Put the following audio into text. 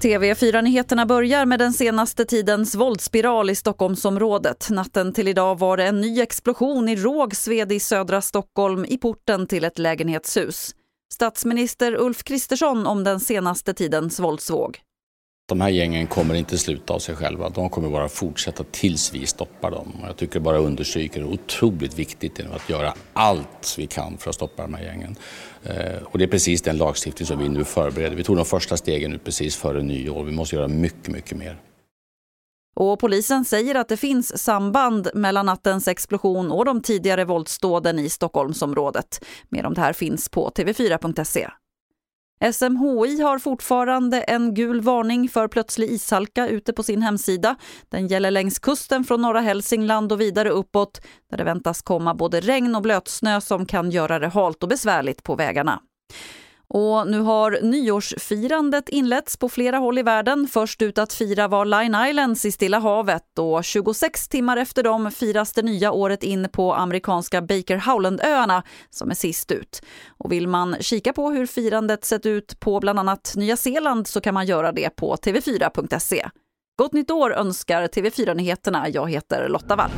TV4-nyheterna börjar med den senaste tidens våldsspiral i Stockholmsområdet. Natten till idag var det en ny explosion i Rågsved i södra Stockholm i porten till ett lägenhetshus. Statsminister Ulf Kristersson om den senaste tidens våldsvåg. De här gängen kommer inte sluta av sig själva. De kommer bara fortsätta tills vi stoppar dem. Jag tycker bara understryker hur otroligt viktigt det är att göra allt vi kan för att stoppa de här gängen. Eh, och det är precis den lagstiftning som vi nu förbereder. Vi tog de första stegen nu precis före nyår. Vi måste göra mycket, mycket mer. Och polisen säger att det finns samband mellan nattens explosion och de tidigare våldsdåden i Stockholmsområdet. Mer om det här finns på tv4.se. SMHI har fortfarande en gul varning för plötslig ishalka ute på sin hemsida. Den gäller längs kusten från norra Hälsingland och vidare uppåt där det väntas komma både regn och blötsnö som kan göra det halt och besvärligt på vägarna. Och nu har nyårsfirandet inletts på flera håll i världen. Först ut att fira var Line Islands i Stilla havet och 26 timmar efter dem firas det nya året in på amerikanska Baker Howland-öarna som är sist ut. Och vill man kika på hur firandet sett ut på bland annat Nya Zeeland så kan man göra det på tv4.se. Gott nytt år önskar TV4 Nyheterna. Jag heter Lotta Wall.